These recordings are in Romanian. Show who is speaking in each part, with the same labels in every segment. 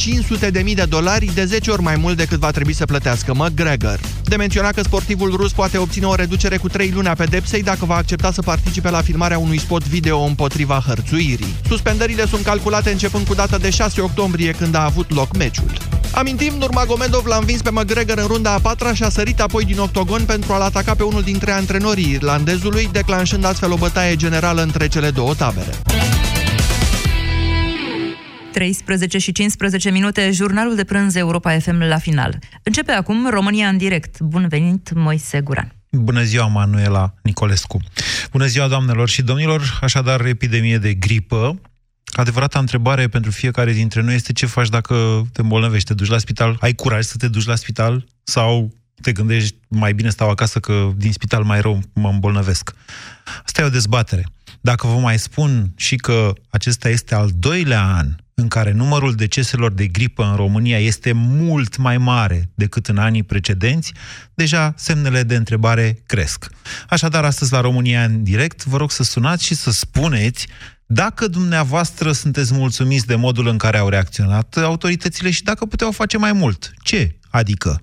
Speaker 1: 500.000 de dolari, de 10 ori mai mult decât va trebui să plătească McGregor. De menționat că sportivul rus poate obține o reducere cu 3 luni a pedepsei dacă va accepta să participe la filmarea unui spot video împotriva hărțuirii. Suspendările sunt calculate începând cu data de 6 octombrie, când a avut loc meciul. Amintim, Nurmagomedov l-a învins pe McGregor în runda a patra și a sărit apoi din octogon pentru a-l ataca pe unul dintre antrenorii irlandezului, declanșând astfel o bătaie generală între cele două tabere.
Speaker 2: 13 și 15 minute, jurnalul de prânz Europa FM la final. Începe acum România în direct. Bun venit, Moise Guran.
Speaker 3: Bună ziua, Manuela Nicolescu. Bună ziua, doamnelor și domnilor. Așadar, epidemie de gripă. Adevărata întrebare pentru fiecare dintre noi este ce faci dacă te îmbolnăvești, te duci la spital, ai curaj să te duci la spital sau te gândești mai bine stau acasă că din spital mai rău mă îmbolnăvesc. Asta e o dezbatere. Dacă vă mai spun și că acesta este al doilea an în care numărul deceselor de gripă în România este mult mai mare decât în anii precedenți, deja semnele de întrebare cresc. Așadar, astăzi la România în direct, vă rog să sunați și să spuneți dacă dumneavoastră sunteți mulțumiți de modul în care au reacționat autoritățile și dacă puteau face mai mult. Ce? Adică?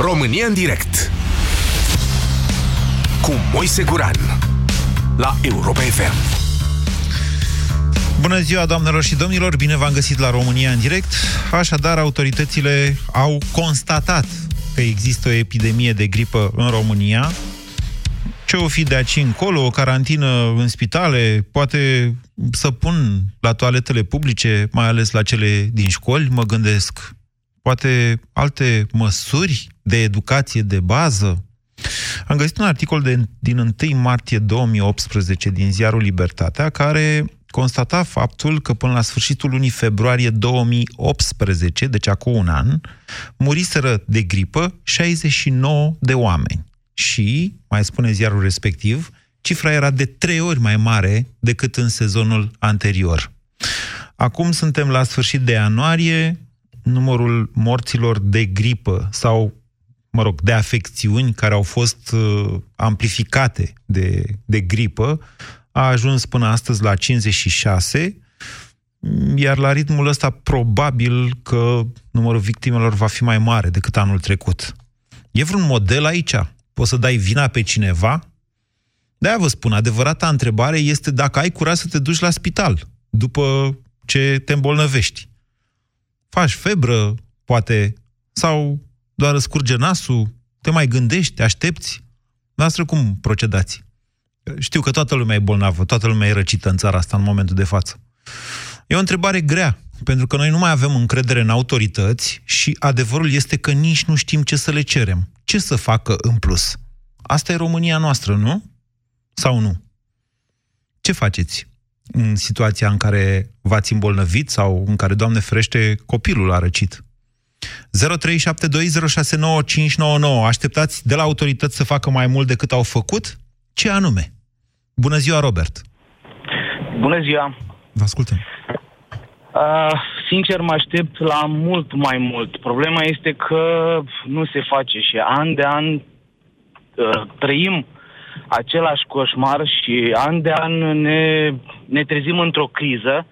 Speaker 4: România în direct cu Moise Guran la Europa FM.
Speaker 3: Bună ziua, doamnelor și domnilor! Bine v-am găsit la România în direct. Așadar, autoritățile au constatat că există o epidemie de gripă în România. Ce o fi de aici încolo, o carantină în spitale, poate să pun la toaletele publice, mai ales la cele din școli, mă gândesc poate alte măsuri de educație de bază? Am găsit un articol de, din 1 martie 2018 din ziarul Libertatea care constata faptul că până la sfârșitul lunii februarie 2018, deci acum un an, muriseră de gripă 69 de oameni. Și, mai spune ziarul respectiv, cifra era de trei ori mai mare decât în sezonul anterior. Acum suntem la sfârșit de ianuarie, numărul morților de gripă sau, mă rog, de afecțiuni care au fost uh, amplificate de, de gripă a ajuns până astăzi la 56, iar la ritmul ăsta probabil că numărul victimelor va fi mai mare decât anul trecut. E vreun model aici? Poți să dai vina pe cineva? De-aia vă spun, adevărata întrebare este dacă ai curaj să te duci la spital după ce te îmbolnăvești faci febră, poate, sau doar scurge nasul, te mai gândești, aștepți? Noastră cum procedați? Știu că toată lumea e bolnavă, toată lumea e răcită în țara asta în momentul de față. E o întrebare grea, pentru că noi nu mai avem încredere în autorități și adevărul este că nici nu știm ce să le cerem. Ce să facă în plus? Asta e România noastră, nu? Sau nu? Ce faceți? În situația în care v-ați îmbolnăvit sau în care, Doamne ferește, copilul a răcit. 0372069599. Așteptați de la autorități să facă mai mult decât au făcut? Ce anume? Bună ziua, Robert!
Speaker 5: Bună ziua!
Speaker 3: Vă ascultăm.
Speaker 5: Uh, sincer, mă aștept la mult mai mult. Problema este că nu se face și an de an uh, trăim același coșmar și an de an ne, ne trezim într-o criză.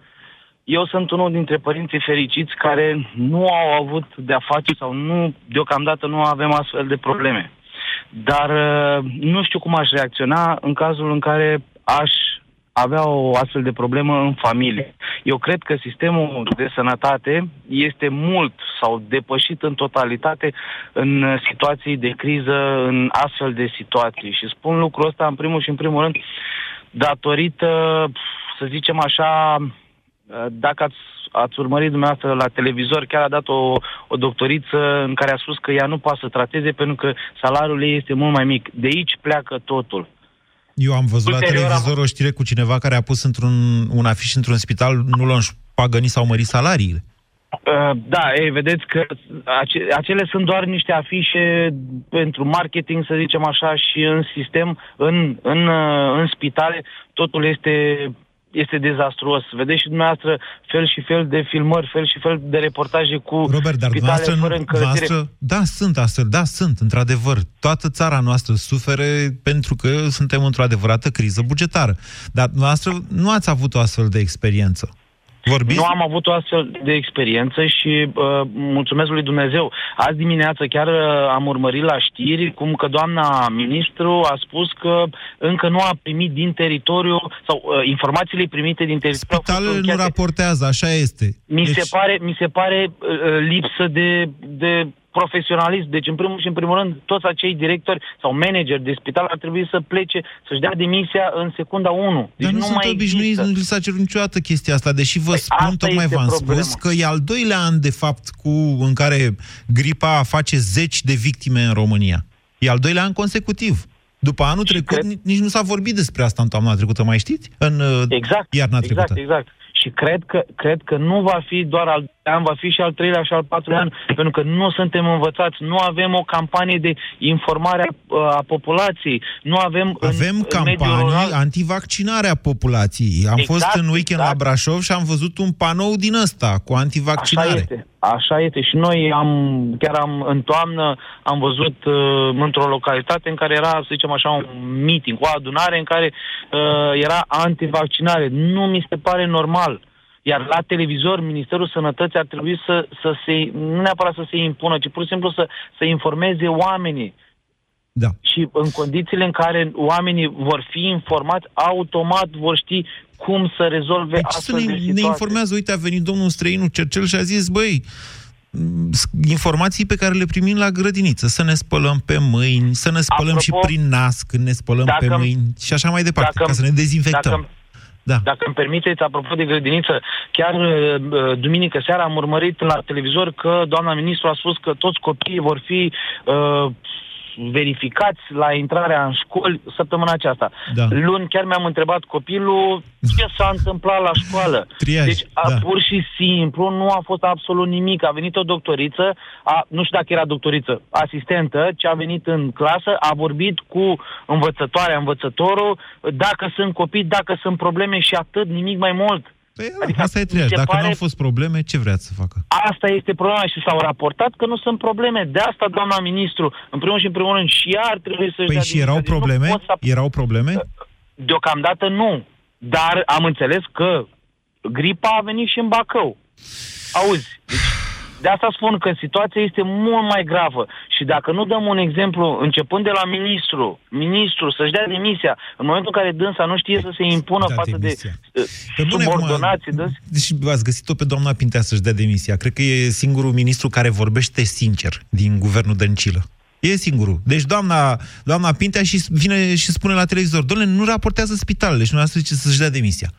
Speaker 5: Eu sunt unul dintre părinții fericiți care nu au avut de-a face sau nu, deocamdată nu avem astfel de probleme. Dar uh, nu știu cum aș reacționa în cazul în care aș avea o astfel de problemă în familie. Eu cred că sistemul de sănătate este mult sau depășit în totalitate în situații de criză, în astfel de situații. Și spun lucrul ăsta în primul și în primul rând datorită, să zicem așa, dacă ați ați urmărit dumneavoastră la televizor, chiar a dat o, o doctoriță în care a spus că ea nu poate să trateze pentru că salariul ei este mult mai mic. De aici pleacă totul.
Speaker 3: Eu am văzut la
Speaker 5: Ulterior am-
Speaker 3: televizor o știre cu cineva care a pus într-un un afiș într-un spital, nu l-a înșpagănit sau mărit salariile.
Speaker 5: Uh, Da, ei, vedeți că ace- acele sunt doar niște afișe pentru marketing, să zicem așa, și în sistem, în, în, uh, în spitale, totul este, este dezastruos. Vedeți și dumneavoastră fel și fel de filmări, fel și fel de reportaje cu
Speaker 3: Robert, dar
Speaker 5: spitale
Speaker 3: dumneavoastră,
Speaker 5: fără
Speaker 3: nu-
Speaker 5: încălzire.
Speaker 3: dumneavoastră, da, sunt astfel, da, sunt, într-adevăr. Toată țara noastră sufere pentru că suntem într-o adevărată criză bugetară. Dar dumneavoastră nu ați avut o astfel de experiență. Vorbiți?
Speaker 5: Nu am avut o astfel de experiență și uh, mulțumesc lui Dumnezeu. Azi dimineață chiar uh, am urmărit la știri cum că doamna ministru a spus că încă nu a primit din teritoriu sau uh, informațiile primite din teritoriu. au fost
Speaker 3: Spitalele nu
Speaker 5: încheiate.
Speaker 3: raportează, așa este.
Speaker 5: Mi
Speaker 3: Deci-
Speaker 5: se pare, mi se pare uh, lipsă de, de profesionalism. Deci, în primul și în primul rând, toți acei directori sau manageri de spital ar trebui să plece, să-și dea demisia în secunda 1. Deci
Speaker 3: Dar nu,
Speaker 5: nu
Speaker 3: sunt
Speaker 5: mai
Speaker 3: obișnuiți,
Speaker 5: există.
Speaker 3: nu li s-a cerut niciodată chestia asta, deși vă
Speaker 5: Păi
Speaker 3: spun,
Speaker 5: asta
Speaker 3: tocmai
Speaker 5: este
Speaker 3: v-am
Speaker 5: problema.
Speaker 3: spus, că e al doilea an, de fapt, cu, în care gripa face zeci de victime în România. E al doilea an consecutiv. După anul
Speaker 5: Și
Speaker 3: trecut,
Speaker 5: cred-
Speaker 3: ni- nici nu s-a vorbit despre asta în toamna trecută, mai știți? În uh,
Speaker 5: Exact,
Speaker 3: iarna
Speaker 5: exact,
Speaker 3: trecută.
Speaker 5: exact. Și cred că, cred că nu va fi doar al doilea an, va fi și al treilea și al patrulea an, pentru că nu suntem învățați, nu avem o campanie de informare a, a populației, nu avem
Speaker 3: Avem
Speaker 5: în, în mediul
Speaker 3: campanii
Speaker 5: rural,
Speaker 3: antivaccinare a populației. Am
Speaker 5: Exact,
Speaker 3: fost în weekend
Speaker 5: exact.
Speaker 3: la Brașov și am văzut un panou din ăsta cu antivaccinare.
Speaker 5: Așa este, așa este. Și noi am, chiar am, în toamnă am văzut uh, într-o localitate în care era, să zicem așa, un meeting, o adunare în care uh, era antivaccinare. Nu mi se pare normal. Iar la televizor, Ministerul Sănătății ar trebui să, să se, nu neapărat să se impună, ci pur și simplu să, să informeze oamenii.
Speaker 3: Da.
Speaker 5: Și în condițiile în care oamenii vor fi informați, automat vor ști cum să rezolve
Speaker 3: Deci să
Speaker 5: astfel
Speaker 3: ne,
Speaker 5: de
Speaker 3: ne
Speaker 5: situații.
Speaker 3: informează, uite, a venit domnul străinul Cercel și a zis, băi, m, informații pe care le primim la grădiniță, să ne spălăm pe mâini, să ne spălăm
Speaker 5: Apropo,
Speaker 3: și prin nas când ne spălăm
Speaker 5: dacă-
Speaker 3: pe mâini și așa mai departe,
Speaker 5: dacă-
Speaker 3: ca să ne dezinfectăm.
Speaker 5: Dacă,
Speaker 3: da.
Speaker 5: Dacă îmi permiteți, apropo de grădiniță, chiar uh, duminică seara am urmărit la televizor că doamna ministru a spus că toți copiii vor fi uh, verificați la intrarea în școli săptămâna aceasta.
Speaker 3: Da.
Speaker 5: Luni chiar mi-am întrebat copilul ce s-a întâmplat la școală.
Speaker 3: Triaj,
Speaker 5: deci, a,
Speaker 3: da.
Speaker 5: pur și simplu, nu a fost absolut nimic. A venit o doctoriță, a, nu știu dacă era doctoriță, asistentă, ce a venit în clasă, a vorbit cu învățătoarea, învățătorul, dacă sunt copii, dacă sunt probleme și atât, nimic mai mult.
Speaker 3: Păi,
Speaker 5: Adică,
Speaker 3: asta e
Speaker 5: mi
Speaker 3: triaj.
Speaker 5: se
Speaker 3: Dacă
Speaker 5: pare-
Speaker 3: nu au fost probleme, ce vrea să facă?
Speaker 5: Asta este problema și s-au raportat că nu sunt probleme. De asta, doamna ministru, în primul și în primul rând, și ea ar trebui să-și
Speaker 3: Păi
Speaker 5: dea
Speaker 3: și erau
Speaker 5: demisia. Deci nu
Speaker 3: probleme?
Speaker 5: pot să-
Speaker 3: Erau probleme?
Speaker 5: Deocamdată nu. Dar am înțeles că gripa a venit și în Bacău. Auzi, deci de asta spun că situația este mult mai gravă și dacă nu dăm un exemplu, începând de la ministru, ministru să-și dea demisia, în momentul în care dânsa nu știe să se impună
Speaker 3: Da,
Speaker 5: față
Speaker 3: demisia.
Speaker 5: de
Speaker 3: Pe
Speaker 5: uh,
Speaker 3: bune,
Speaker 5: subordonații,
Speaker 3: acum,
Speaker 5: dânsi,
Speaker 3: Deci ați găsit-o pe doamna Pintea să-și dea demisia. Cred că e singurul ministru care vorbește sincer din guvernul Dăncilă. E singurul. Deci doamna, doamna Pintea și vine și spune la televizor, domnule, nu raportează spitalele și nu zice să-și dea demisia.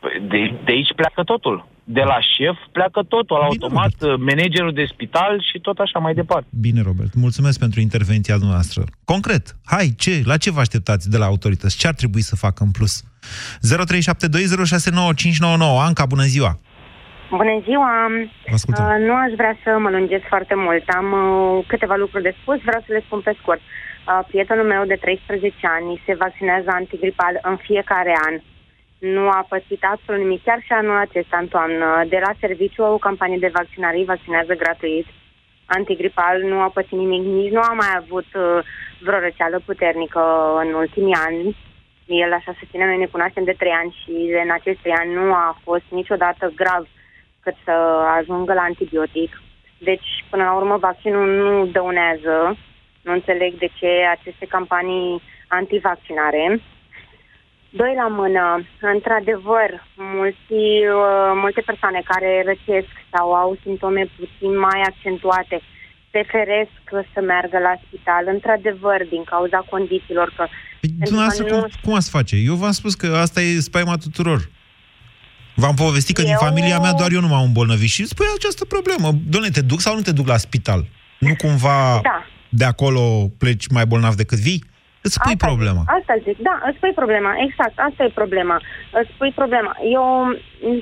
Speaker 5: Păi, de, de aici pleacă totul. De la șef pleacă totul,
Speaker 3: Bine,
Speaker 5: automat
Speaker 3: Robert.
Speaker 5: managerul de spital și tot așa mai departe.
Speaker 3: Bine, Robert, mulțumesc pentru intervenția noastră. Concret, hai, ce, la ce vă așteptați de la autorități? Ce ar trebui să facă în plus? 0372069599. Anca, bună ziua!
Speaker 6: Bună ziua!
Speaker 3: Vă ascultăm.
Speaker 6: Uh, nu aș vrea să mă lungesc foarte mult. Am uh, câteva lucruri de spus, vreau să le spun pe scurt. Uh, prietenul meu de 13 ani se vaccinează antigripal în fiecare an. Nu a pățit absolut nimic, chiar și anul acesta, în toamnă. De la serviciu, o campanie de vaccinare îi vaccinează gratuit. Antigripal nu a pățit nimic, nici nu a mai avut uh, vreo răceală puternică în ultimii ani. El așa se ține, noi ne cunoaștem de trei ani și în acești trei ani nu a fost niciodată grav cât să ajungă la antibiotic. Deci, până la urmă, vaccinul nu dăunează. Nu înțeleg de ce aceste campanii antivaccinare. Doi la mână, într-adevăr, mulți, uh, multe persoane care răcesc sau au simptome puțin mai accentuate preferesc să meargă la spital, într-adevăr, din cauza condițiilor. Că,
Speaker 3: Păi,
Speaker 6: pentru că
Speaker 3: dumneavoastră,
Speaker 6: nu-
Speaker 3: cum, cum ați face? Eu v-am spus că asta e spaima tuturor. V-am povestit că din
Speaker 6: Eu-
Speaker 3: familia mea doar eu nu m-am îmbolnăvit și spui această problemă. Doamne, te duc sau nu te duc la spital? Nu cumva
Speaker 6: Da.
Speaker 3: de acolo pleci mai bolnav decât vii? Îți spui
Speaker 6: Asta
Speaker 3: problema.
Speaker 6: Zic, asta zic, da, îți spui problema, exact, asta e problema. Îți spui problema. Eu m,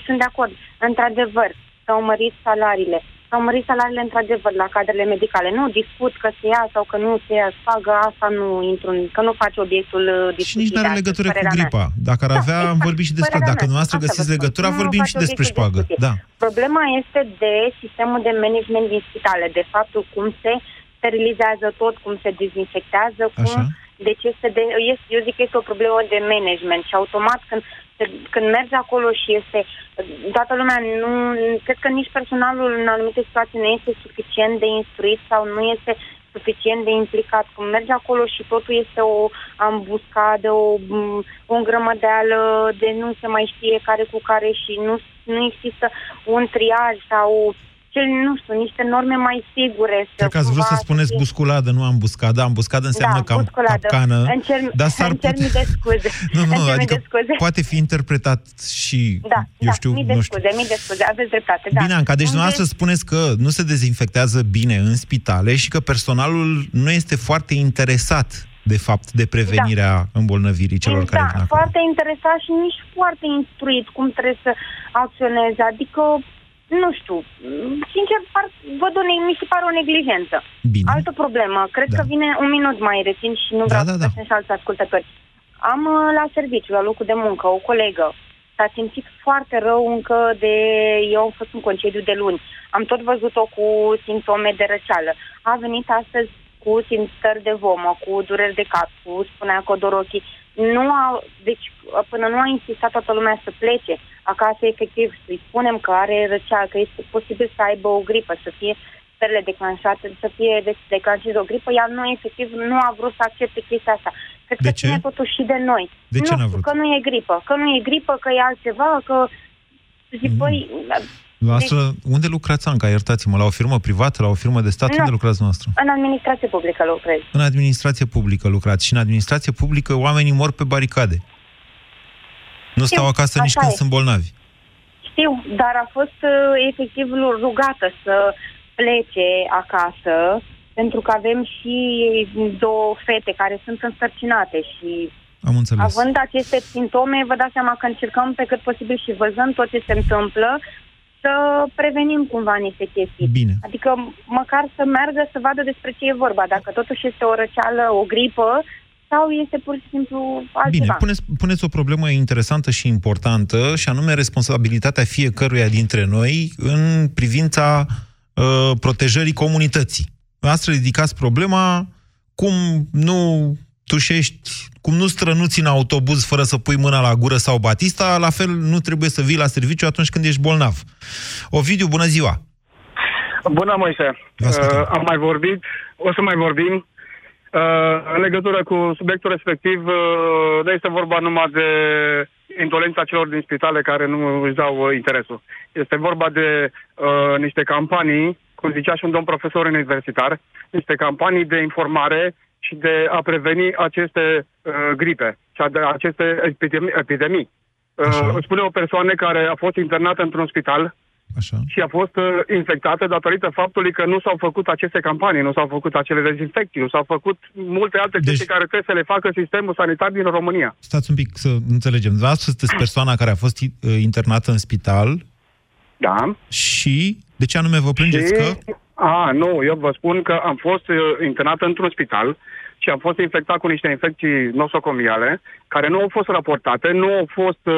Speaker 6: sunt de acord, într-adevăr, s-au mărit salariile. S-au mărit salariile într-adevăr la cadrele medicale. Nu discut că se ia sau că nu se ia spagă, asta nu intru, în- că nu face obiectul uh,
Speaker 3: Și
Speaker 6: discuției.
Speaker 3: nici nu
Speaker 6: de
Speaker 3: are
Speaker 6: astăzi,
Speaker 3: legătură cu
Speaker 6: părerea mea.
Speaker 3: gripa. Dacă ar
Speaker 6: Da,
Speaker 3: avea, am
Speaker 6: exact,
Speaker 3: vorbit și despre...
Speaker 6: părerea
Speaker 3: Dacă
Speaker 6: mea.
Speaker 3: noastră
Speaker 6: Asta
Speaker 3: găsiți
Speaker 6: vă spun.
Speaker 3: legătura,
Speaker 6: Nu
Speaker 3: vorbim
Speaker 6: face
Speaker 3: și despre
Speaker 6: obiectul de
Speaker 3: șpagă.
Speaker 6: discuție.
Speaker 3: Da.
Speaker 6: Problema este de sistemul de management din spitale, de faptul cum se sterilizează tot, cum se dezinfectează, cum...
Speaker 3: Așa.
Speaker 6: Deci este de, este, eu zic că este o problemă de management și automat când, se- când mergi acolo și este toată lumea nu, cred că nici personalul în anumite situații nu este suficient de instruit sau nu este suficient de implicat. Când mergi acolo și totul este o ambuscadă, o, m, o îngrămădeală de nu se mai știe care cu care și nu, nu există un triaj sau cel, nu știu, niște norme mai sigure. să
Speaker 3: Cred că ați vrut
Speaker 6: cumva
Speaker 3: să spuneți
Speaker 6: fie-
Speaker 3: busculadă, nu ambuscadă. Ambuscadă înseamnă
Speaker 6: da,
Speaker 3: cam
Speaker 6: busculadă.
Speaker 3: capcană.
Speaker 6: Îmi cer,
Speaker 3: dar s-ar
Speaker 6: îmi cer
Speaker 3: putea...
Speaker 6: mii de scuze.
Speaker 3: Nu,
Speaker 6: Îmi
Speaker 3: nu,
Speaker 6: cer mii
Speaker 3: adică
Speaker 6: de scuze.
Speaker 3: poate fi interpretat și,
Speaker 6: Da,
Speaker 3: eu
Speaker 6: da,
Speaker 3: știu,
Speaker 6: mii de
Speaker 3: nu știu.
Speaker 6: scuze, mii de scuze, aveți dreptate, da.
Speaker 3: Bine, Anca, deci
Speaker 6: Unde-
Speaker 3: dumneavoastră spuneți că nu se dezinfectează bine în spitale și că personalul nu este foarte interesat, de fapt, de prevenirea îmbolnăvirii celor care
Speaker 6: da,
Speaker 3: vin acolo.
Speaker 6: foarte interesat și nici foarte instruit cum trebuie să acționeze. Adică, nu știu, sincer, par, văd o, ne- mi se pare o neglijență.
Speaker 3: Bine.
Speaker 6: Altă problemă, cred
Speaker 3: Da.
Speaker 6: că vine un minut mai rețin și nu
Speaker 3: Da,
Speaker 6: vreau
Speaker 3: da,
Speaker 6: să
Speaker 3: da.
Speaker 6: da, și alți ascultători. Am uh, la serviciu, la locul de muncă, o colegă. S-a simțit foarte rău încă de... Eu am fost în concediu de luni. Am tot văzut-o cu simptome de răceală. A venit astăzi cu simțări de vomă, cu dureri de cap, cu spunea că o dor ochii. Nu a, deci până nu a insistat toată lumea să plece acasă, efectiv, să-i spunem că are răceală, că este posibil să aibă o gripă, să fie stările declanșate, să fie de- declanșată o gripă, ea nu, efectiv, nu a vrut să accepte chestia asta. Cred
Speaker 3: De
Speaker 6: că
Speaker 3: ce?
Speaker 6: ține totuși și de noi.
Speaker 3: De ce
Speaker 6: nu
Speaker 3: n-a
Speaker 6: știu,
Speaker 3: vrut?
Speaker 6: că nu e gripă, că nu e gripă, că e altceva, că... Zic,
Speaker 3: Mhm.
Speaker 6: băi,
Speaker 3: Noastră, unde lucrați, Anca? Iertați-mă, la o firmă privată, la o firmă de stat?
Speaker 6: Nu.
Speaker 3: Unde lucrați noastră?
Speaker 6: în administrație publică lucrez.
Speaker 3: În administrație publică lucrați și în administrație publică oamenii mor pe baricade. Nu stau
Speaker 6: Știu,
Speaker 3: acasă nici
Speaker 6: așa
Speaker 3: când
Speaker 6: e.
Speaker 3: sunt bolnavi.
Speaker 6: Știu, dar a fost uh, efectiv rugată să plece acasă, pentru că avem și două fete care sunt însărcinate și
Speaker 3: Am înțeles.
Speaker 6: având aceste simptome, vă dați seama că încercăm pe cât posibil și văzând tot ce se întâmplă, să prevenim cumva niște chestii.
Speaker 3: Bine.
Speaker 6: Adică măcar să meargă să vadă despre ce e vorba, dacă totuși este o răceală, o gripă, sau este pur și simplu altceva.
Speaker 3: Bine, puneți, puneți o problemă interesantă și importantă, și anume responsabilitatea fiecăruia dintre noi în privința uh, protejării comunității. Astfel ridicați problema cum nu tușești, cum nu strănuți în autobuz fără să pui mâna la gură sau batista, la fel nu trebuie să vii la serviciu atunci când ești bolnav. Ovidiu, bună ziua!
Speaker 7: Bună, Moise.
Speaker 3: Vă ascultăm.
Speaker 7: Uh, am mai vorbit, o să mai vorbim. Uh, în legătură cu subiectul respectiv, uh, nu este vorba numai de indolența celor din spitale care nu își dau uh, interesul. Este vorba de uh, niște campanii, cum zicea și un domn profesor universitar, niște campanii de informare și de a preveni aceste uh, gripe și a- de aceste epidemii. epidemii.
Speaker 3: Așa.
Speaker 7: Uh, îți spune o persoană care a fost internată într-un spital
Speaker 3: Așa.
Speaker 7: și a fost uh, infectată datorită faptului că nu s-au făcut aceste campanii, nu s-au făcut acele dezinfecții, nu s-au făcut multe alte
Speaker 3: Deci-
Speaker 7: chestii care trebuie să le facă sistemul sanitar din România.
Speaker 3: Stați un pic să înțelegem. Dumneavoastră sunteți persoana care a fost uh, internată în spital
Speaker 7: Da.
Speaker 3: și de ce anume vă plângeți
Speaker 7: și...
Speaker 3: că...
Speaker 7: A, nu, eu vă spun că am fost uh, internat într-un spital și am fost infectat cu niște infecții nosocomiale care nu au fost raportate, nu au fost... Uh,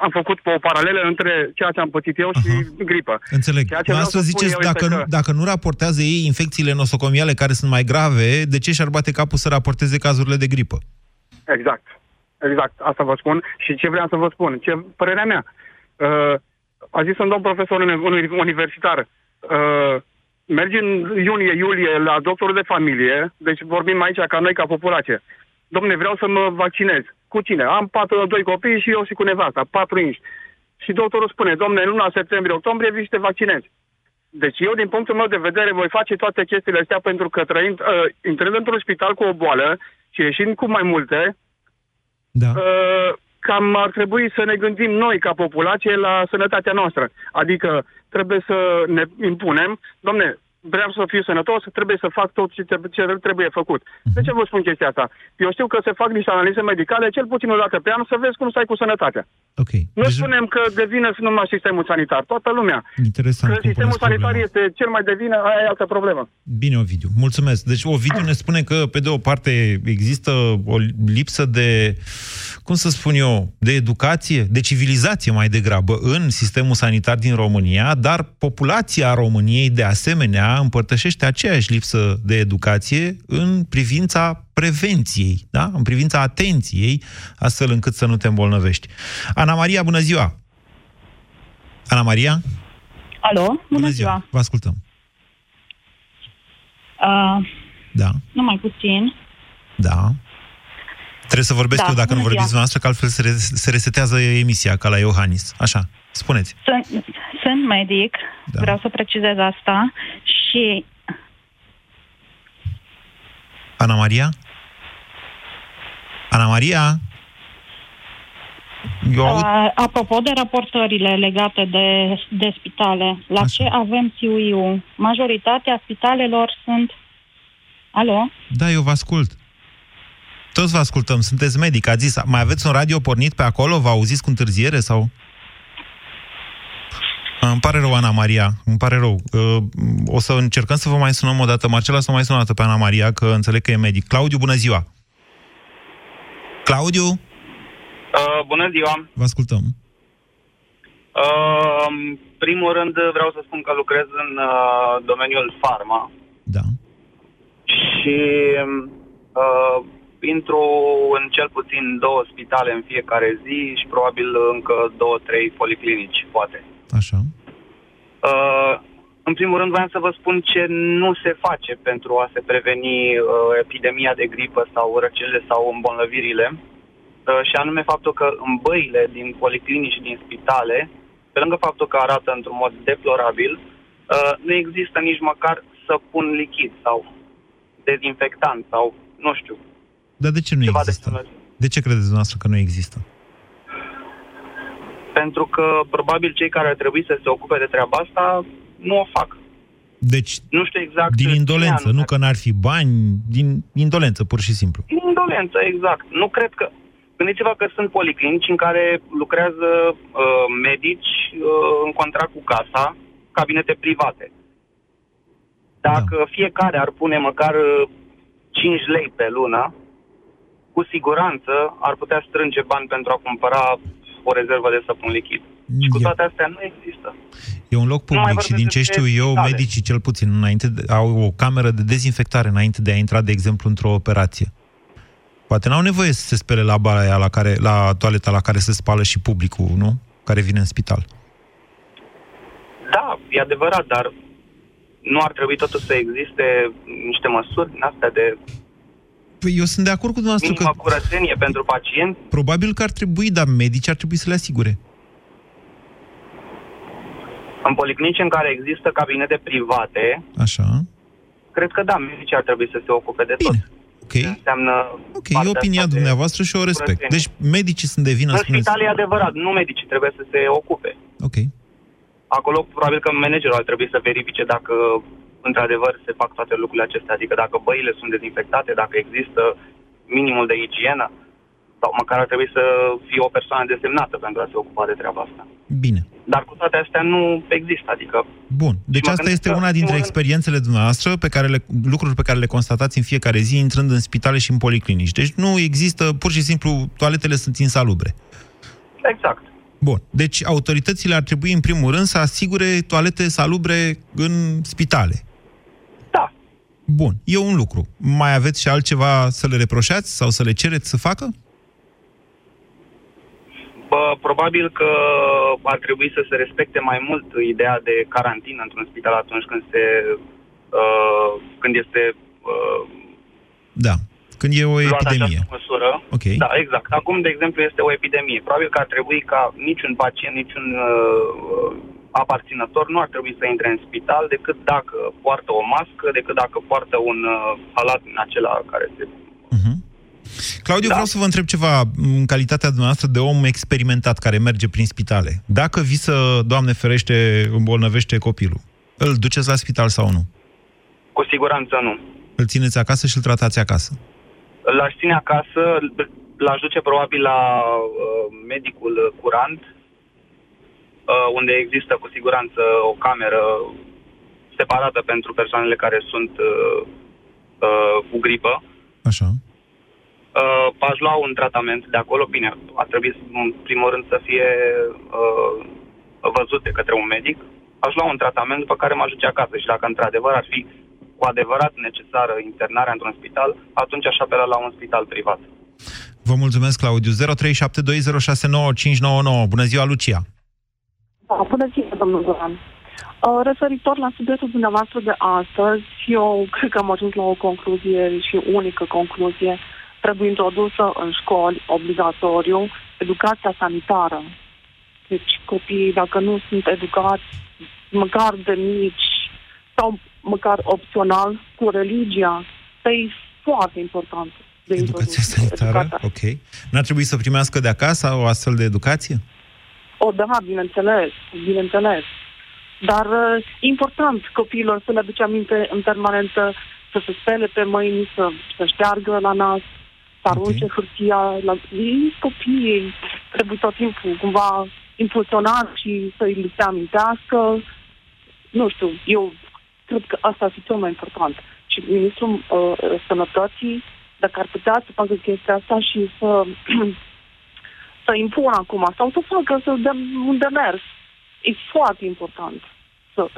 Speaker 7: am făcut o paralelă între ceea ce am pățit eu și
Speaker 3: Aha.
Speaker 7: gripă.
Speaker 3: Înțeleg.
Speaker 7: Ceea ce vreau
Speaker 3: Dumneavoastră
Speaker 7: să spun
Speaker 3: ziceți,
Speaker 7: eu
Speaker 3: dacă,
Speaker 7: este
Speaker 3: nu,
Speaker 7: că-
Speaker 3: dacă nu raportează ei infecțiile nosocomiale care sunt mai grave, de ce și-ar bate capul să raporteze cazurile de gripă?
Speaker 7: Exact. Exact. Asta vă spun. Și ce vreau să vă spun? Ce părerea mea? Uh, a zis un domn profesor uni- uni- universitar. Uh, mergi în iunie-iulie la doctorul de familie, deci vorbim aici ca noi, ca populație. Domne, vreau să mă vaccinez. Cu cine? Am patru, doi copii și eu și cu nevasta, patru inși. Și doctorul spune, domne, în luna septembrie-octombrie vii și te vaccinezi. Deci eu, din punctul meu de vedere, voi face toate chestiile astea pentru că trăind, uh, intrând într-un spital cu o boală și ieșind cu mai multe,
Speaker 3: Da.
Speaker 7: Uh, cam ar trebui să ne gândim noi ca populație la sănătatea noastră. Adică trebuie să ne impunem, domne, vreau să fiu sănătos, trebuie să fac tot ce trebuie, ce trebuie făcut. De ce vă spun chestia asta? Eu știu că se fac niște analize medicale, cel puțin o dată pe an, să vezi cum stai cu sănătatea.
Speaker 3: Ok.
Speaker 7: Nu
Speaker 3: Deci-
Speaker 7: spunem că de vină numai sistemul sanitar, toată lumea.
Speaker 3: Interesant
Speaker 7: Că
Speaker 3: cum
Speaker 7: sistemul
Speaker 3: puneți
Speaker 7: sanitar
Speaker 3: problema.
Speaker 7: este cel mai de vină, aia e altă problemă.
Speaker 3: Bine, Ovidiu. Mulțumesc. Deci Ovidiu ne spune că, pe de o parte, există o lipsă de, cum să spun eu, de educație, de civilizație mai degrabă în sistemul sanitar din România, dar populația României, de asemenea, împărtășește aceeași lipsă de educație în privința prevenției, da? în privința atenției, astfel încât să nu te îmbolnăvești. Ana Maria, bună ziua! Ana Maria?
Speaker 8: Alo, bună, ziua.
Speaker 3: Vă ascultăm.
Speaker 8: Uh,
Speaker 3: Da,
Speaker 8: numai puțin.
Speaker 3: da. Trebuie să vorbesc
Speaker 8: Da,
Speaker 3: eu dacă nu
Speaker 8: bună
Speaker 3: vorbiți
Speaker 8: ziua.
Speaker 3: dumneavoastră, că altfel se, re- se resetează emisia, ca la Iohannis. Așa, spuneți.
Speaker 8: Sunt, sunt medic,
Speaker 3: Da.
Speaker 8: da. vreau să precizez asta și
Speaker 3: Ana Maria? Ana Maria? Eu aud...
Speaker 8: uh, apropo de raportările legate de, de spitale, la
Speaker 3: Așa.
Speaker 8: ce avem CUI-ul? Majoritatea spitalelor sunt... Alo?
Speaker 3: Da, eu vă ascult. Toți vă ascultăm, sunteți medic, ați zis, mai aveți un radio pornit pe acolo? Vă auziți cu întârziere sau... A, Îmi pare rău, Ana Maria, îmi pare rău. Uh, O să încercăm să vă mai sunăm o dată. Marcela să mai sună o dată pe Ana Maria, că înțeleg că e medic. Claudiu, bună ziua! Claudiu,
Speaker 9: Uh, bună ziua!
Speaker 3: vă ascultăm.
Speaker 9: Uh, în primul rând vreau să spun că lucrez în uh, domeniul farma
Speaker 3: Da.
Speaker 9: și uh, intru în cel puțin două spitale în fiecare zi și probabil încă două, trei policlinici, poate.
Speaker 3: Așa.
Speaker 9: Uh, în primul rând vreau să vă spun ce nu se face pentru a se preveni uh, epidemia de gripă sau răcelile sau îmbolnăvirile. Uh, și anume faptul că în băile din policlinici și din spitale, pe lângă faptul că arată într-un mod deplorabil, uh, nu există nici măcar să pun lichid sau dezinfectant sau nu știu,
Speaker 3: Dar de ce nu
Speaker 9: ceva de
Speaker 3: există?
Speaker 9: genul ăsta.
Speaker 3: De ce credeți dumneavoastră că nu există?
Speaker 9: Pentru că probabil cei care ar trebui să se ocupe de treaba asta nu o fac.
Speaker 3: Deci,
Speaker 9: Nu știu exact
Speaker 3: din
Speaker 9: cine
Speaker 3: indolență,
Speaker 9: anume.
Speaker 3: nu că n-ar fi bani, din indolență, pur și simplu.
Speaker 9: Din indolență, exact. Nu cred că... Gândiți-vă că sunt policlinici în care lucrează uh, medici uh, în contract cu casa, cabinete private. Dacă da. fiecare ar pune măcar uh, 5 lei pe lună, cu siguranță ar putea strânge bani pentru a cumpăra o rezervă de săpun lichid. Și cu
Speaker 3: E-
Speaker 9: toate astea nu există.
Speaker 3: E un loc
Speaker 9: Nu mai
Speaker 3: public și din ce
Speaker 9: vorbesc
Speaker 3: știu
Speaker 9: despre
Speaker 3: eu,
Speaker 9: spitale.
Speaker 3: medicii cel puțin înainte de, au o cameră de dezinfectare înainte de a intra, de exemplu, într-o operație. Poate n-au nevoie să se spele la bara aia la, care, la toaleta la care se spală și publicul, nu? Care vine în spital.
Speaker 9: Da, e adevărat, dar nu ar trebui totuși să existe niște măsuri din astea de
Speaker 3: Păi eu sunt de acord cu dumneavoastră
Speaker 9: minimă
Speaker 3: că
Speaker 9: curățenie pentru pacient.
Speaker 3: probabil că ar trebui, dar medicii ar trebui să le asigure.
Speaker 9: În policlinici în care există cabinete private,
Speaker 3: Așa.
Speaker 9: cred că da, medicii ar trebui să se ocupe de tot.
Speaker 3: Bine. Ok.
Speaker 9: Ce înseamnă
Speaker 3: Ok, e
Speaker 9: partea
Speaker 3: opinia
Speaker 9: asta de
Speaker 3: dumneavoastră și o respect.
Speaker 9: curățenie.
Speaker 3: Deci medicii sunt de vină,
Speaker 9: În
Speaker 3: spuneți.
Speaker 9: spital e adevărat, nu medicii trebuie să se ocupe.
Speaker 3: Ok.
Speaker 9: Acolo probabil că managerul ar trebui să verifice dacă într-adevăr se fac toate lucrurile acestea, adică dacă băile sunt dezinfectate, dacă există minimul de igienă, sau măcar ar trebui să fie o persoană desemnată pentru a se ocupa de treaba asta.
Speaker 3: Bine.
Speaker 9: Dar cu toate astea nu există, adică
Speaker 3: Bun. Deci
Speaker 9: mă
Speaker 3: asta
Speaker 9: gândesc
Speaker 3: este
Speaker 9: că,
Speaker 3: una
Speaker 9: în
Speaker 3: dintre
Speaker 9: primul rând-
Speaker 3: experiențele dumneavoastră, pe care le, lucruri pe care le constatați în fiecare zi, intrând în spitale și în policlinici. Deci nu există, pur și simplu, toaletele sunt insalubre.
Speaker 9: exact.
Speaker 3: Bun. Deci autoritățile ar trebui, în primul rând, să asigure toalete salubre în spitale.
Speaker 9: Da.
Speaker 3: Bun. E un lucru. Mai aveți și altceva să le reproșați sau să le cereți să facă?
Speaker 9: Bă, probabil că ar trebui să se respecte mai mult ideea de carantină într-un spital atunci când se uh, când este uh,
Speaker 3: Da. Când e o
Speaker 9: luată
Speaker 3: epidemie.
Speaker 9: această măsură.
Speaker 3: Ok.
Speaker 9: Da, exact. Acum, de exemplu, este o epidemie. Probabil că ar trebui ca niciun pacient, niciun uh, aparținător nu ar trebui să intre în spital decât dacă poartă o mască, decât dacă poartă un uh, halat din acela care se...
Speaker 3: Claudiu, da. vreau să vă întreb ceva în calitatea dumneavoastră de om experimentat care merge prin spitale. Dacă vi să, Doamne ferește, îmbolnăvește copilul, îl duceți la spital sau nu?
Speaker 9: Cu siguranță nu.
Speaker 3: Îl țineți acasă și îl tratați acasă?
Speaker 9: L-aș ține acasă, l-aș duce probabil la uh, medicul curant, uh, unde există cu siguranță o cameră separată pentru persoanele care sunt uh, uh, cu gripă.
Speaker 3: Așa.
Speaker 9: Uh, aș lua un tratament de acolo, bine, ar trebui în primul rând să fie uh, văzut de către un medic. Aș lua un tratament după care mă ajunge acasă și dacă într-adevăr ar fi cu adevărat necesară internarea într-un spital, atunci aș apela la un spital privat.
Speaker 3: Vă mulțumesc, Claudiu. 0372069599. Bună ziua, Lucia!
Speaker 10: Da, bună ziua, domnul Goran. Uh, referitor la subiectul dumneavoastră de astăzi, eu cred că am ajuns la o concluzie și unică concluzie. Trebuie introdusă în școli, obligatoriu, educația sanitară. Deci copiii, dacă nu sunt educați, măcar de mici sau măcar opțional, cu religia, pe e foarte important. De
Speaker 3: educația sanitară, educația. ok. N-ar trebui să primească de acasă o astfel de educație?
Speaker 10: O, da, bineînțeles, bineînțeles. Dar uh, important copiilor să le aduce aminte în permanentă să se spele pe mâini, să, să șteargă la nas, să arunce okay. hârtia. La... Ei, copiii trebuie tot timpul cumva impulsionat și să îi se amintească. Nu știu, eu cred că asta este cel mai important. Și ministrul uh, sănătății, dacă ar putea să facă chestia asta și să, să impună acum, sau să facă, să dea un demers, e foarte important să,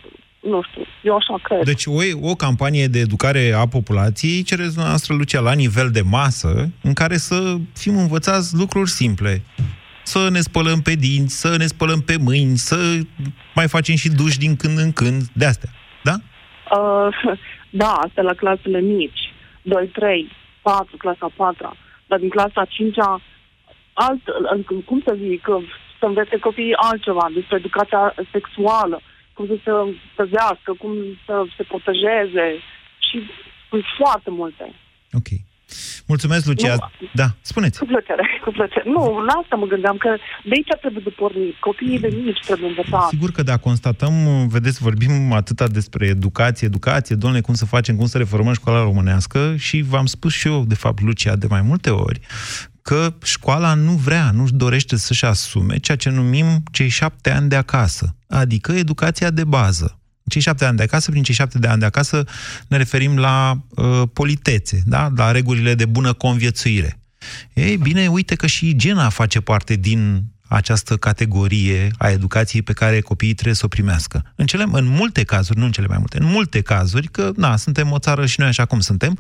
Speaker 10: nu știu, eu așa cred.
Speaker 3: Deci o, o campanie de educare a populației cereți dumneavoastră, Lucia, la nivel de masă, în care să fim învățați lucruri simple. Să ne spălăm pe dinți, să ne spălăm pe mâini, să mai facem și duș din când în când, de astea. Da?
Speaker 10: Uh, da, asta la clasele mici. 2, 3, 4, clasa 4 Dar din clasa 5 alt, cum să zic, să învețe copiii altceva despre educația sexuală, cum să se păzească, cum să se protejeze și sunt foarte multe.
Speaker 3: Ok. Mulțumesc, Lucia. Nu, da, spuneți.
Speaker 10: Cu plăcere, cu plăcere. Nu, la asta mă gândeam, că de aici trebuie de pornit. Copiii de mici trebuie învățați.
Speaker 3: Sigur că da, constatăm, vedeți, vorbim atâta despre educație, educație, domnule, cum să facem, cum să reformăm școala românească și v-am spus și eu, de fapt, Lucia, de mai multe ori, că școala nu vrea, nu-și dorește să-și asume ceea ce numim cei șapte ani de acasă, adică educația de bază. Cei șapte ani de acasă, prin cei șapte de ani de acasă, ne referim la uh, politețe, da? la regulile de bună conviețuire. Ei bine, uite că și igiena face parte din această categorie a educației pe care copiii trebuie să o primească. În, cele, în multe cazuri, nu în cele mai multe, în multe cazuri, că na, suntem o țară și noi așa cum suntem,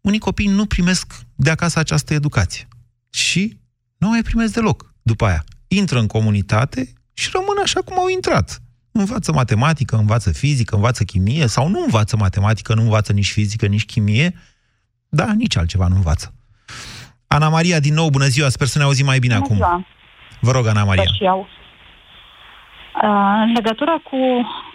Speaker 3: unii copii nu primesc de acasă această educație și nu mai primesc deloc după aia. Intră în comunitate și rămân așa cum au intrat. Învață matematică, învață fizică, învață chimie sau nu învață matematică, nu învață nici fizică, nici chimie, da, nici altceva nu învață. Ana Maria, din nou, bună ziua, sper să ne auzim mai bine bună acum. Ziua. Vă rog, Ana Maria.
Speaker 8: Și eu. În legătură cu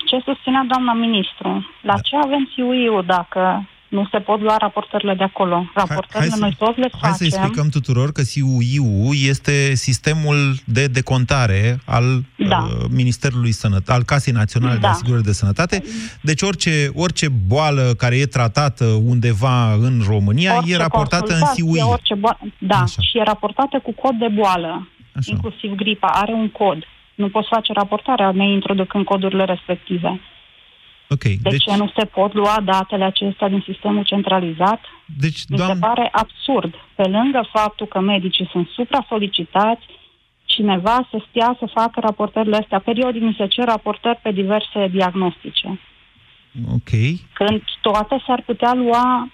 Speaker 8: ce susținea doamna ministru, la da. ce avem CUI-ul dacă nu se pot lua raportările de acolo. Raportările hai, hai noi toți le facem.
Speaker 3: Hai să explicăm tuturor că CUIU este sistemul de decontare al da. uh, Ministerului Sănătate, al Casei Naționale da. de Asigurări de Sănătate. Deci orice, orice boală care e tratată undeva în România orice e raportată în CUI.
Speaker 8: Orice boală, da, Așa. și e raportată cu cod de boală. Așa. Inclusiv gripa are un cod. Nu poți face raportarea neintroducând codurile respective.
Speaker 3: Okay,
Speaker 8: de deci... ce nu se pot lua datele acestea din sistemul centralizat?
Speaker 3: Deci,
Speaker 8: Mi doamn... se pare absurd. Pe lângă faptul că medicii sunt supra-solicitați, cineva să stea să facă raportările astea. Periodic mi se cer raportări pe diverse diagnostice.
Speaker 3: Ok.
Speaker 8: Când toate s-ar putea lua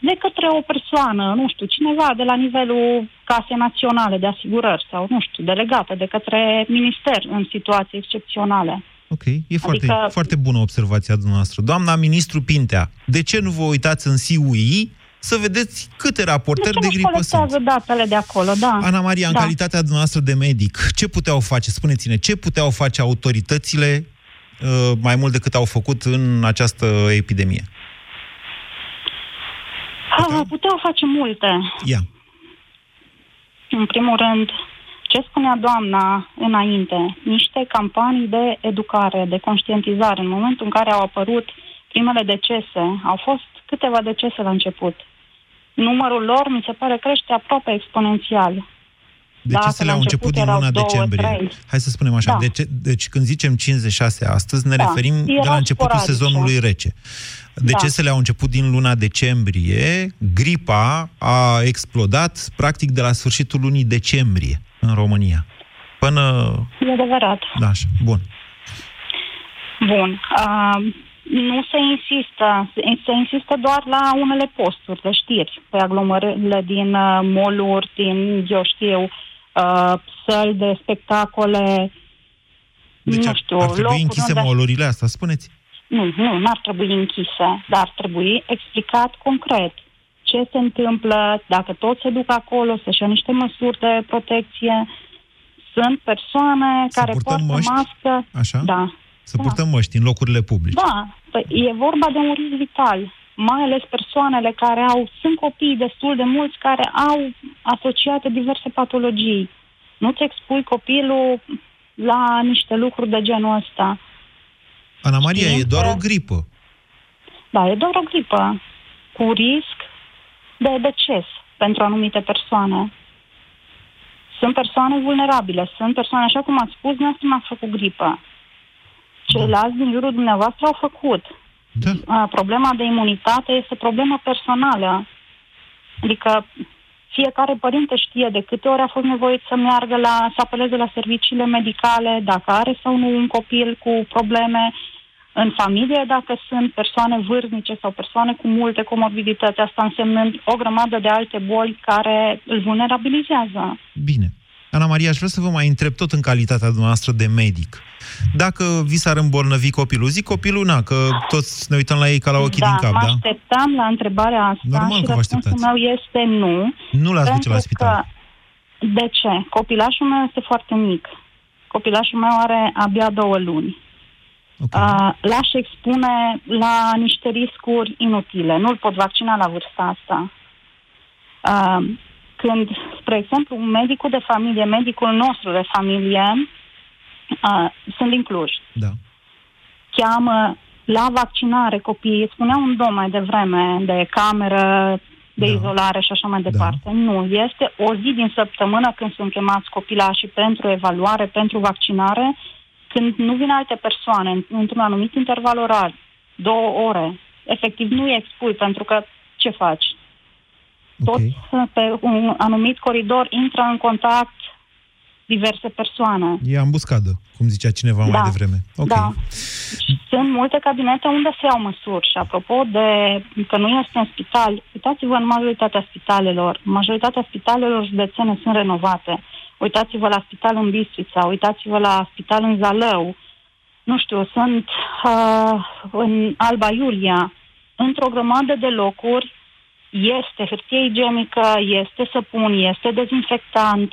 Speaker 8: de către o persoană, nu știu, cineva de la nivelul Casei Naționale de Asigurări sau, nu știu, delegată de către minister în situații excepționale.
Speaker 3: Ok, e adică... foarte, foarte bună observația dumneavoastră. Doamna ministru Pintea, de ce nu vă uitați în CUI să vedeți câte raportări de, de gripă sunt?
Speaker 8: datele de acolo, da.
Speaker 3: Ana Maria, în
Speaker 8: da.
Speaker 3: calitatea dumneavoastră de medic, ce puteau face, spuneți-ne, ce puteau face autoritățile uh, mai mult decât au făcut în această epidemie?
Speaker 8: Puteau, puteau face multe.
Speaker 3: Ia.
Speaker 8: În primul rând, ce spunea doamna înainte, niște campanii de educare, de conștientizare. În momentul în care au apărut primele decese, au fost câteva decese la început. Numărul lor, mi se pare, crește aproape exponențial.
Speaker 3: Decesele au început din luna
Speaker 8: două,
Speaker 3: decembrie.
Speaker 8: Trei.
Speaker 3: Hai să spunem așa.
Speaker 8: Da.
Speaker 3: Deci, deci când zicem 56 astăzi, ne
Speaker 8: Da.
Speaker 3: referim de
Speaker 8: Erau
Speaker 3: la începutul
Speaker 8: sporadice.
Speaker 3: sezonului rece. Decesele au început din luna decembrie, gripa a explodat practic de la sfârșitul lunii decembrie în România. Până...
Speaker 8: E adevărat.
Speaker 3: Da, așa. Bun.
Speaker 8: Bun. Uh, nu se insistă, se, se insistă doar la unele posturi de știri, pe aglomerările din uh, moluri, din, eu știu, uh, săli de spectacole,
Speaker 3: Deci
Speaker 8: nu
Speaker 3: ar,
Speaker 8: știu,
Speaker 3: ar trebui
Speaker 8: locuri
Speaker 3: închise
Speaker 8: unde...
Speaker 3: molurile astea, spuneți?
Speaker 8: Nu, nu, n-ar trebui închise, dar ar trebui explicat concret ce se întâmplă, dacă toți se duc acolo, să-și ia niște măsuri de protecție. Sunt persoane
Speaker 3: Să
Speaker 8: care
Speaker 3: purtăm
Speaker 8: poartă
Speaker 3: măști?
Speaker 8: mască.
Speaker 3: Așa?
Speaker 8: Da.
Speaker 3: Să
Speaker 8: Da.
Speaker 3: purtăm măști în locurile publice.
Speaker 8: Da, păi e vorba de un risc vital. Mai ales persoanele care au, sunt copii destul de mulți care au asociate diverse patologii. Nu-ți expui copilul la niște lucruri de genul ăsta.
Speaker 3: Ana Maria,
Speaker 8: Știm
Speaker 3: e doar
Speaker 8: că-
Speaker 3: o gripă.
Speaker 8: Da, e doar o gripă cu risc de deces pentru anumite persoane. Sunt persoane vulnerabile, sunt persoane, așa cum ați spus, nu m-a făcut gripă. Ceilalți din jurul dumneavoastră au făcut.
Speaker 3: Da.
Speaker 8: A, Problema de imunitate este problemă personală. Adică fiecare părinte știe de câte ori a fost nevoit să meargă la, să apeleze la serviciile medicale, dacă are sau nu un copil cu probleme în familie, dacă sunt persoane vârstnice sau persoane cu multe comorbidități, asta însemnând o grămadă de alte boli care îl vulnerabilizează.
Speaker 3: Bine. Ana Maria, aș vrea să vă mai întreb tot în calitatea dumneavoastră de medic. Dacă vi s-ar îmbolnăvi copilul, zic copilul, na, că toți ne uităm la ei ca la ochii
Speaker 8: da,
Speaker 3: din cap,
Speaker 8: mă
Speaker 3: da?
Speaker 8: așteptam la întrebarea asta
Speaker 3: Normal
Speaker 8: și
Speaker 3: că vă
Speaker 8: răspunsul
Speaker 3: așteptați.
Speaker 8: meu este nu.
Speaker 3: Nu l-ați duce
Speaker 8: pentru
Speaker 3: la spital.
Speaker 8: Că, de ce? Copilașul meu este foarte mic. Copilașul meu are abia două luni.
Speaker 3: Okay.
Speaker 8: Uh, l-aș expune la niște riscuri inutile. Nu-l pot vaccina la vârsta asta. Uh, când, spre exemplu, medicul de familie, medicul nostru de familie, uh, sunt din Cluj,
Speaker 3: Da.
Speaker 8: cheamă la vaccinare copiii, spunea un domn mai devreme de cameră, de
Speaker 3: Da.
Speaker 8: izolare și așa mai departe. Nu, este o zi din săptămână când sunt chemați copilașii pentru evaluare, pentru vaccinare, când nu vin alte persoane în- într-un anumit interval orar, două ore. Efectiv, nu îi expui, pentru că ce faci? Toți pe un anumit coridor intră în contact diverse persoane.
Speaker 3: E ambuscadă, cum zicea cineva mai
Speaker 8: Da.
Speaker 3: devreme. Ok.
Speaker 8: Da. Sunt multe cabinete unde se iau măsuri și apropo de că nu este în spital, uitați-vă în majoritatea spitalelor. Majoritatea spitalelor județene sunt renovate. Uitați-vă la spital în Bistrița, uitați-vă la spital în Zalău. Nu știu, sunt uh, în Alba Iulia. Într-o grămadă de locuri este hârtie igienică, este săpun, este dezinfectant,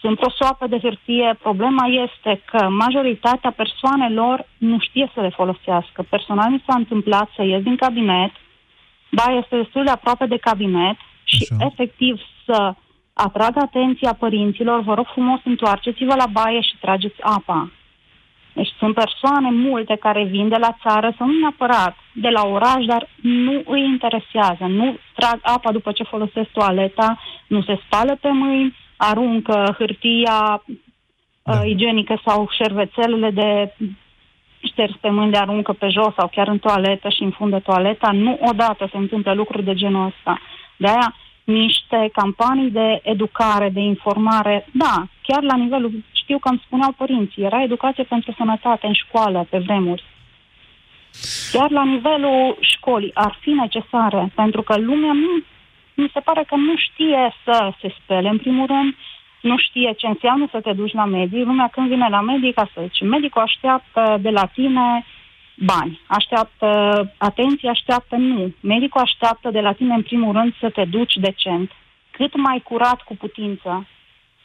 Speaker 8: sunt prosoape de hârtie. Problema este că majoritatea persoanelor nu știe să le folosească. Personal mi s-a întâmplat să ies din cabinet, baia este destul de aproape de cabinet și
Speaker 3: Așa.
Speaker 8: efectiv să atrag atenția părinților, vă rog frumos, întoarceți-vă la baie și trageți apa. Deci sunt persoane multe care vin de la țară sau nu neapărat de la oraș, dar nu îi interesează. Nu trag apa după ce folosesc toaleta, nu se spală pe mâini, aruncă hârtia
Speaker 3: Da.
Speaker 8: uh, igienică sau șervețelele de șters pe mâini de aruncă pe jos sau chiar în toaletă și infundă toaleta. Nu odată se întâmplă lucruri de genul ăsta. De aia niște campanii de educare, de informare, da, chiar la nivelul, știu că îmi spuneau părinții, era educație pentru sănătate în școală pe vremuri. Chiar la nivelul școlii ar fi necesare, pentru că lumea nu, mi se pare că nu știe să se spele, în primul rând, nu știe ce înseamnă să te duci la medic. Lumea când vine la medic, asta zice, medicul așteaptă de la tine bani, așteaptă atenție, așteaptă nu. Medicul așteaptă de la tine, în primul rând, să te duci decent, cât mai curat cu putință.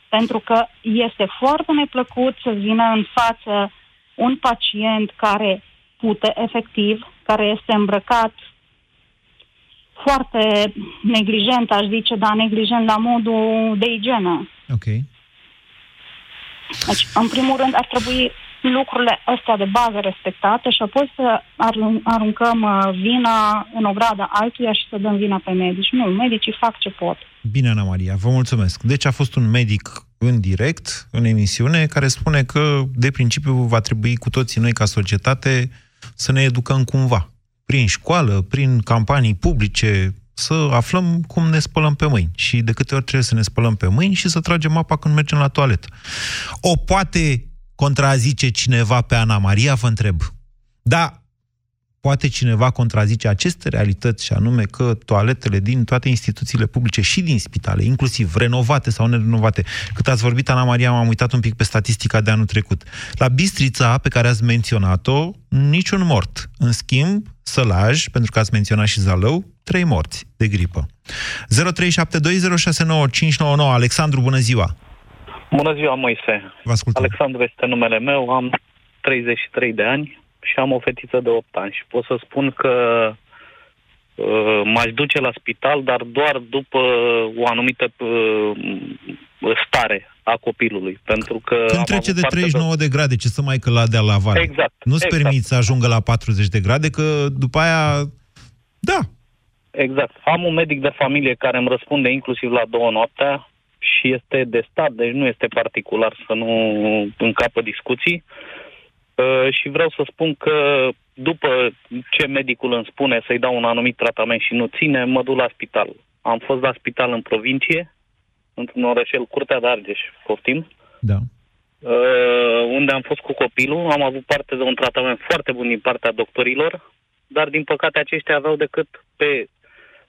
Speaker 8: Pentru că este foarte neplăcut să vină în față un pacient care pute efectiv, care este îmbrăcat foarte neglijent, aș zice, dar neglijent la modul de igienă.
Speaker 3: Ok.
Speaker 8: Deci, în primul rând, ar trebui lucrurile astea de bază respectate și apoi să arun- aruncăm uh, vina în ogradă altuia și să dăm vina pe medici. Nu, medicii fac ce pot.
Speaker 3: Bine, Ana Maria, vă mulțumesc. Deci a fost un medic în direct, în emisiune, care spune că, de principiu, va trebui cu toții noi, ca societate, să ne educăm cumva. Prin școală, prin campanii publice, să aflăm cum ne spălăm pe mâini. Și de câte ori trebuie să ne spălăm pe mâini și să tragem apa când mergem la toaletă. O poate contrazice cineva pe Ana Maria, vă întreb. Da, poate cineva contrazice aceste realități și anume că toaletele din toate instituțiile publice și din spitale, inclusiv renovate sau nerenovate, cât ați vorbit, Ana Maria, m-am uitat un pic pe statistica de anul trecut. La Bistrița, pe care ați menționat-o, niciun mort. În schimb, Sălaj, pentru că ați menționat și Zalău, trei morți de gripă. 0372069599 Alexandru, bună ziua!
Speaker 11: Bună ziua, Moise.
Speaker 3: Vă ascultăm.
Speaker 11: Alexandru este numele meu, am 33 de ani și am o fetiță de 8 ani și pot să spun că uh, m-aș duce la spital, dar doar după o anumită uh, stare a copilului. Pentru că
Speaker 3: Când
Speaker 11: am
Speaker 3: trece
Speaker 11: avut
Speaker 3: de
Speaker 11: parte
Speaker 3: 39 de grade, ce să mai căladea la vară?
Speaker 11: Exact,
Speaker 3: Nu-ți
Speaker 11: exact.
Speaker 3: permiți să ajungă la 40 de grade, că după aia... Da,
Speaker 11: Exact. Am un medic de familie care îmi răspunde inclusiv la două noaptea și este de stat, deci nu este particular să nu încapă discuții. Uh, și vreau să spun că după ce medicul îmi spune să-i dau un anumit tratament și nu ține, mă duc la spital. Am fost la spital în provincie, într-un orășel, Curtea de Argeș, poftim,
Speaker 3: da.
Speaker 11: uh, unde am fost cu copilul. Am avut parte de un tratament foarte bun din partea doctorilor, dar din păcate aceștia aveau decât pe,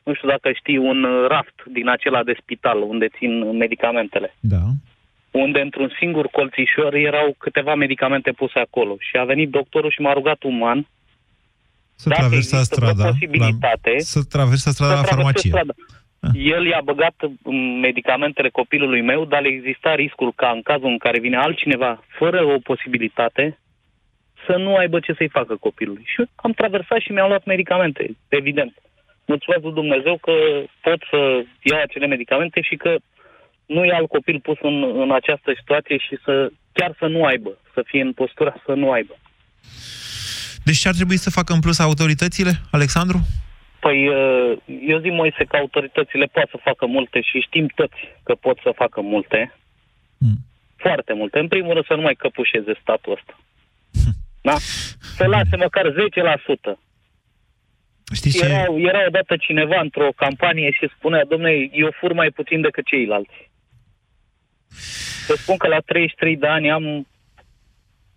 Speaker 11: nu știu dacă știi, un uh, raft din acela de spital unde țin medicamentele.
Speaker 3: Da.
Speaker 11: Unde într-un singur colțișor erau câteva medicamente puse acolo. Și a venit doctorul și m-a rugat uman
Speaker 3: Să
Speaker 11: Dacă
Speaker 3: traversa
Speaker 11: există
Speaker 3: strada.
Speaker 11: vreo posibilitate,
Speaker 3: la, să traversa strada la
Speaker 11: să traversez
Speaker 3: farmacie.
Speaker 11: strada. El i-a băgat mm, medicamentele copilului meu, dar le exista riscul ca în cazul în care vine altcineva fără o posibilitate să nu aibă ce să-i facă copilului. Și am traversat și mi-am luat medicamente, evident. Mulțumesc lui Dumnezeu că pot să iau acele medicamente și că nu e alt copil pus în, în această situație și să chiar să nu aibă, să fie în postura să nu aibă.
Speaker 3: Deci ce ar trebui să facă în plus autoritățile, Alexandru?
Speaker 11: Păi, uh, eu zic, Moise, că autoritățile pot să facă multe și știm toți că pot să facă multe. Foarte multe. În primul rând să nu mai căpușeze statul ăsta. Da? Să lase măcar 10%.
Speaker 3: Știți ce?
Speaker 11: Era, era odată cineva într-o campanie și spunea, domnule, eu fur mai puțin decât ceilalți. Să spun că la 33 de ani am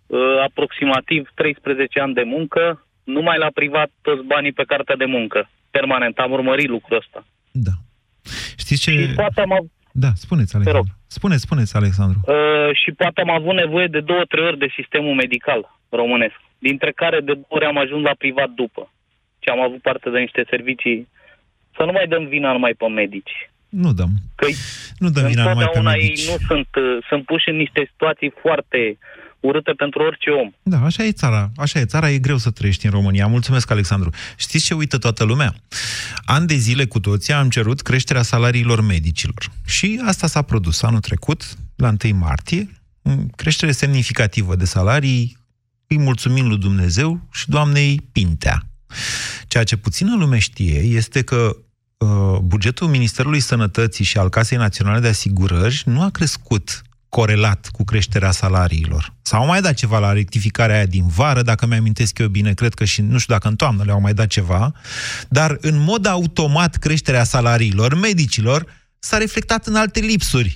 Speaker 11: uh, aproximativ 13 ani de muncă, numai la privat toți banii pe cartea de muncă. Permanent, am urmărit lucrul ăsta.
Speaker 3: Știți ce...
Speaker 11: Și poate am, av-
Speaker 3: Da, spuneți, Alexandru. Spuneți, spuneți, Alexandru.
Speaker 11: uh, și poate am avut nevoie de două, trei ori de sistemul medical românesc, dintre care de două ori am ajuns la privat după. Și am avut parte de niște servicii. Să nu mai dăm vina numai pe medici.
Speaker 3: Nu dăm.
Speaker 11: Că
Speaker 3: Nu dăm vina numai pe
Speaker 11: întotdeauna ei
Speaker 3: medici.
Speaker 11: nu sunt, uh, sunt puși în niște situații foarte urâte pentru orice om.
Speaker 3: Da, așa e țara. Așa e țara, e greu să trăiești în România. Mulțumesc, Alexandru. Știți ce uită toată lumea? An de zile cu toții am cerut creșterea salariilor medicilor. Și asta s-a produs anul trecut, la 1 martie, creștere semnificativă de salarii, îi mulțumim lui Dumnezeu și doamnei Pintea. Ceea ce puțină lume știe este că uh, bugetul Ministerului Sănătății și al Casei Naționale de Asigurări nu a crescut corelat cu creșterea salariilor. S-au mai dat ceva la rectificarea aia din vară, dacă mi-amintesc eu bine, cred că și, nu știu dacă în toamnă le-au mai dat ceva, dar în mod automat creșterea salariilor medicilor s-a reflectat în alte lipsuri.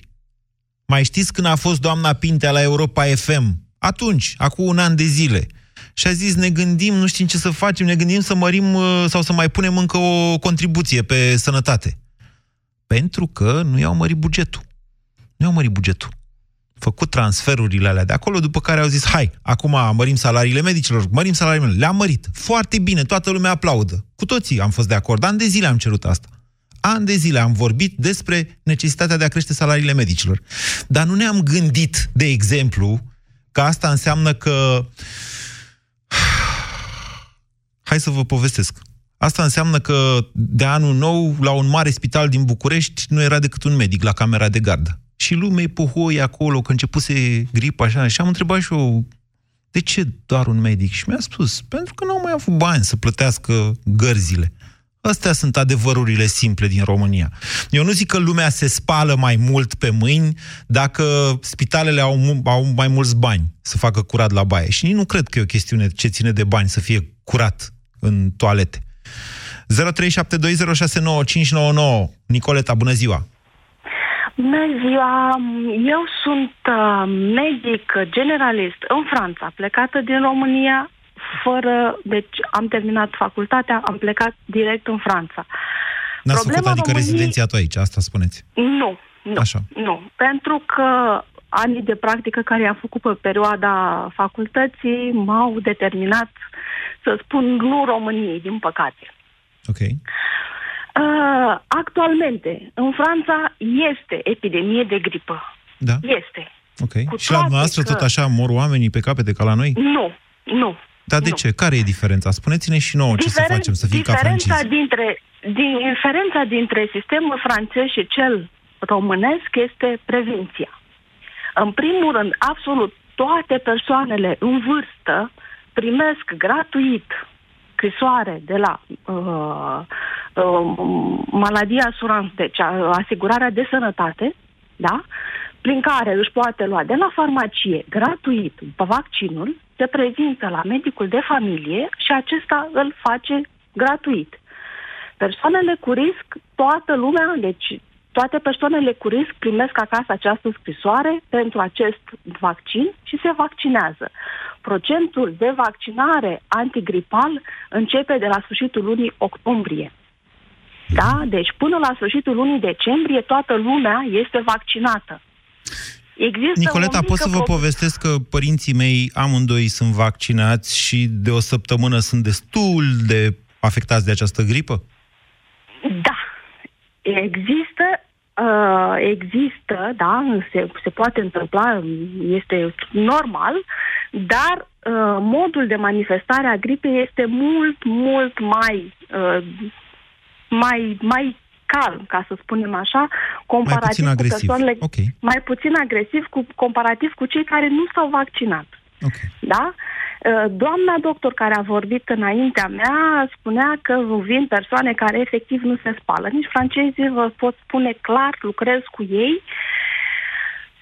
Speaker 3: Mai știți când a fost doamna Pintea la Europa FM? Atunci, acum un an de zile. Și a zis, ne gândim, nu știm ce să facem, ne gândim să mărim uh, sau să mai punem încă o contribuție pe sănătate. Pentru că nu i-au mărit bugetul. Nu i-au mărit bugetul. Făcut transferurile alea de acolo, după care au zis, hai, acum mărim salariile medicilor, mărim salariile medicilor. Le-am mărit. Foarte bine, toată lumea aplaudă. Cu toții am fost de acord. Ani de zile am cerut asta. Ani de zile am vorbit despre necesitatea de a crește salariile medicilor. Dar nu ne-am gândit, de exemplu, că asta înseamnă că Hai să vă povestesc. Asta înseamnă că de anul nou, la un mare spital din București, nu era decât un medic la camera de gardă. și lumea pohoi acolo, că începuse gripa așa, și am întrebat și eu, de ce doar un medic? Și mi-a spus, pentru că nu au mai avut bani să plătească gărzile. Astea sunt adevărurile simple din România. Eu nu zic că lumea se spală mai mult pe mâini dacă spitalele au, au mai mulți bani să facă curat la baie. Și nici nu cred că e o chestiune ce ține de bani să fie curat în toalete. 0372069599 Nicoleta, bună ziua!
Speaker 12: Bună ziua! Eu sunt uh, medic generalist în Franța, plecată din România fără... Deci am terminat facultatea, am plecat direct în Franța.
Speaker 3: N-ați făcut adică României... rezidențiatul aici, asta spuneți?
Speaker 12: Nu, nu, Așa. nu. Pentru că anii de practică care am făcut pe perioada facultății m-au determinat să spun nu României, din păcate.
Speaker 3: Ok.
Speaker 12: Uh, actualmente, în Franța este epidemie de gripă.
Speaker 3: Da.
Speaker 12: Este.
Speaker 3: Ok. Cu și la noastră că... tot așa mor oamenii pe capete ca la noi?
Speaker 12: Nu, nu.
Speaker 3: Dar de nu. ce? Care e diferența? Spuneți-ne și nouă Diferen... ce să facem, să fim ca francizi.
Speaker 12: Dintre, din, diferența dintre sistemul francez și cel românesc este prevenția. În primul rând, absolut toate persoanele în vârstă primesc gratuit scrisoare de la uh, uh, maladia asurans, deci uh, asigurarea de sănătate, da? prin care își poate lua de la farmacie gratuit vaccinul, se prezintă la medicul de familie și acesta îl face gratuit. Persoanele cu risc, toată lumea, deci toate persoanele cu risc primesc acasă această scrisoare pentru acest vaccin și se vaccinează. Procentul de vaccinare antigripal începe de la sfârșitul lunii octombrie. Da? Deci până la sfârșitul lunii decembrie toată lumea este vaccinată.
Speaker 3: Există Nicoleta, pot să vă pro... povestesc că părinții mei amândoi sunt vaccinați și de o săptămână sunt destul de afectați de această gripă?
Speaker 12: Da. Există Uh, există, da, se, se poate întâmpla, este normal, dar uh, modul de manifestare a gripei este mult, mult mai, uh, mai, mai calm, ca să spunem așa, comparativ
Speaker 3: mai
Speaker 12: puțin cu persoanele
Speaker 3: okay.
Speaker 12: mai puțin agresiv cu, comparativ cu cei care nu s-au vaccinat.
Speaker 3: Okay.
Speaker 12: Da? Uh, doamna doctor care a vorbit înaintea mea spunea că vin persoane care efectiv nu se spală. Nici francezii vă pot spune clar, lucrez cu ei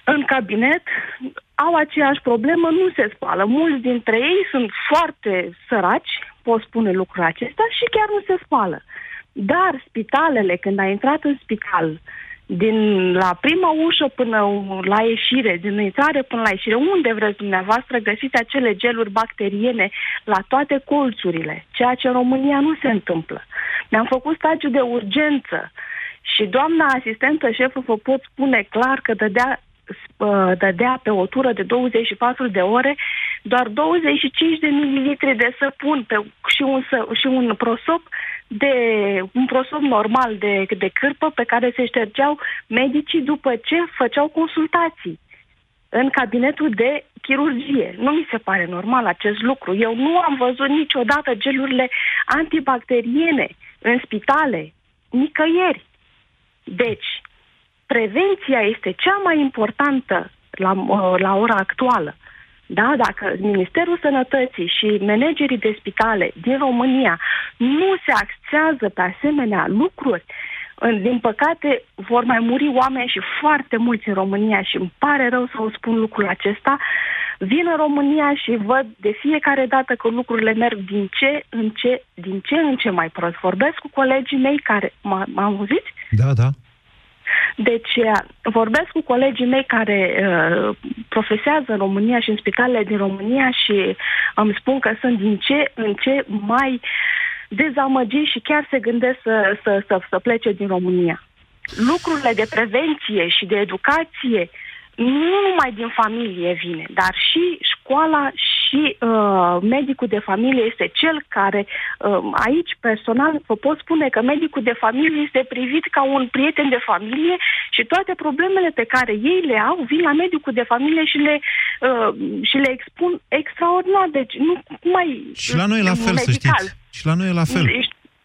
Speaker 12: în cabinet, au aceeași problemă, nu se spală. Mulți dintre ei sunt foarte săraci, pot spune lucrul acesta, și chiar nu se spală. Dar spitalele, când a intrat în spital, din la prima ușă până la ieșire, din intrare până la ieșire, unde vreți dumneavoastră, găsiți acele geluri bacteriene la toate colțurile, ceea ce în România nu se întâmplă. Mi-am făcut stagiu de urgență și doamna asistentă șefă vă pot spune clar că dădea dădea pe o tură de 24 de ore doar 25 de mililitri de săpun pe, și, un, și un prosop de un prosop normal de, de cârpă pe care se ștergeau medicii după ce făceau consultații în cabinetul de chirurgie. Nu mi se pare normal acest lucru. Eu nu am văzut niciodată gelurile antibacteriene în spitale, nicăieri. Deci, prevenția este cea mai importantă la, la ora actuală. Da, dacă Ministerul Sănătății și managerii de spitale din România nu se axează pe asemenea lucruri, din păcate vor mai muri oameni și foarte mulți în România și îmi pare rău să o spun lucrul acesta, vin în România și văd de fiecare dată că lucrurile merg din ce în ce, din ce în ce mai prost. Vorbesc cu colegii mei care, m-am auzit?
Speaker 3: Da, da.
Speaker 12: Deci vorbesc cu colegii mei care uh, profesează în România și în spitalele din România și îmi spun că sunt din ce în ce mai dezamăgiți și chiar se gândesc să, să, să, să plece din România. Lucrurile de prevenție și de educație nu numai din familie vine, dar și școala și uh, medicul de familie este cel care, uh, aici personal vă pot spune că medicul de familie este privit ca un prieten de familie și toate problemele pe care ei le au vin la medicul de familie și le, uh, și le expun extraordinar. Deci nu mai
Speaker 3: Și la noi la fel, medical. să știți. Și la noi e la fel.